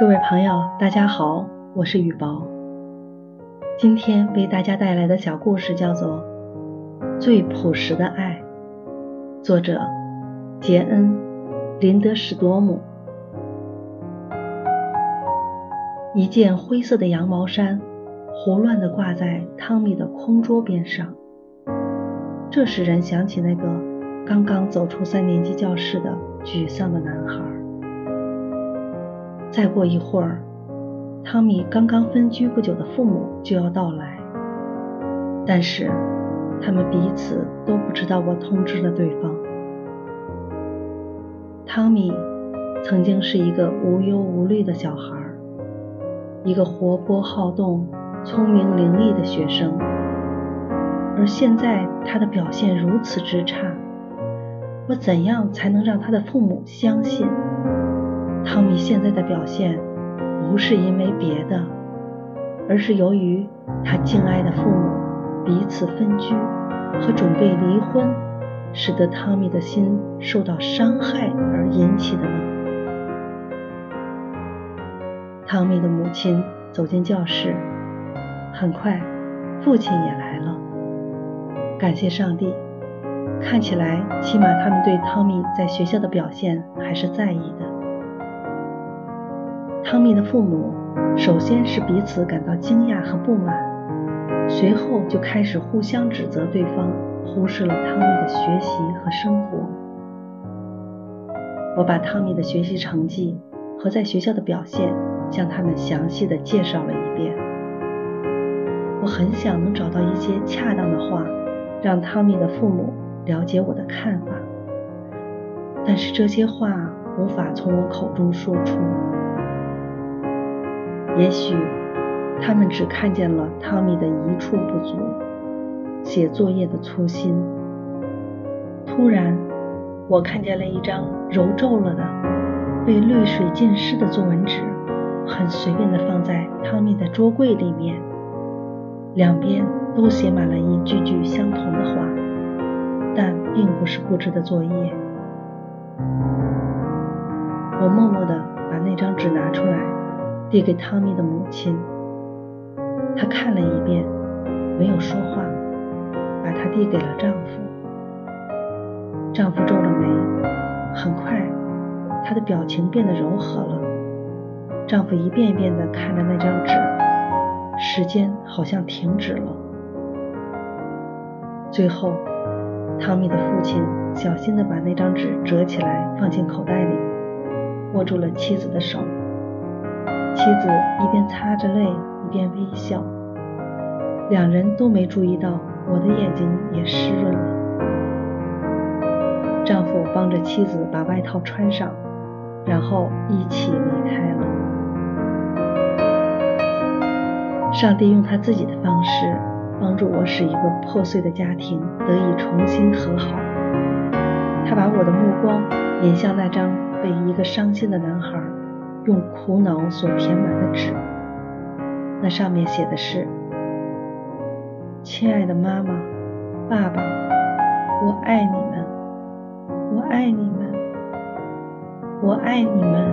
各位朋友，大家好，我是雨薄。今天为大家带来的小故事叫做《最朴实的爱》，作者杰恩·林德史多姆。一件灰色的羊毛衫胡乱地挂在汤米的空桌边上，这使人想起那个刚刚走出三年级教室的沮丧的男孩。再过一会儿，汤米刚刚分居不久的父母就要到来，但是他们彼此都不知道我通知了对方。汤米曾经是一个无忧无虑的小孩，一个活泼好动、聪明伶俐的学生，而现在他的表现如此之差，我怎样才能让他的父母相信？汤米现在的表现不是因为别的，而是由于他敬爱的父母彼此分居和准备离婚，使得汤米的心受到伤害而引起的呢？汤米的母亲走进教室，很快父亲也来了。感谢上帝，看起来起码他们对汤米在学校的表现还是在意的。汤米的父母首先是彼此感到惊讶和不满，随后就开始互相指责对方忽视了汤米的学习和生活。我把汤米的学习成绩和在学校的表现向他们详细的介绍了一遍。我很想能找到一些恰当的话，让汤米的父母了解我的看法，但是这些话无法从我口中说出。也许他们只看见了汤米的一处不足，写作业的粗心。突然，我看见了一张揉皱了的、被泪水浸湿的作文纸，很随便地放在汤米的桌柜里面，两边都写满了一句句相同的话，但并不是布置的作业。我默默地把那张纸拿出来。递给汤米的母亲，她看了一遍，没有说话，把它递给了丈夫。丈夫皱了眉，很快，他的表情变得柔和了。丈夫一遍一遍地看着那张纸，时间好像停止了。最后，汤米的父亲小心地把那张纸折起来，放进口袋里，握住了妻子的手。妻子一边擦着泪，一边微笑。两人都没注意到我的眼睛也湿润了。丈夫帮着妻子把外套穿上，然后一起离开了。上帝用他自己的方式帮助我，使一个破碎的家庭得以重新和好。他把我的目光引向那张被一个伤心的男孩。用苦恼所填满的纸，那上面写的是：“亲爱的妈妈、爸爸，我爱你们，我爱你们，我爱你们。”